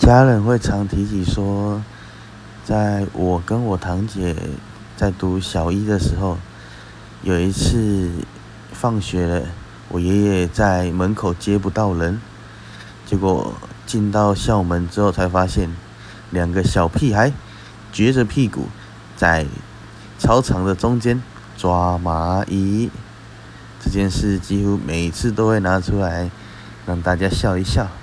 家人会常提起说在我跟我堂姐在读小一的时候有一次放学了我爷爷在门口接不到人结果进到校门之后才发现两个小屁孩撅着屁股在操场的中间抓蚂蚁。这件事几乎每次都会拿出来让大家笑一笑。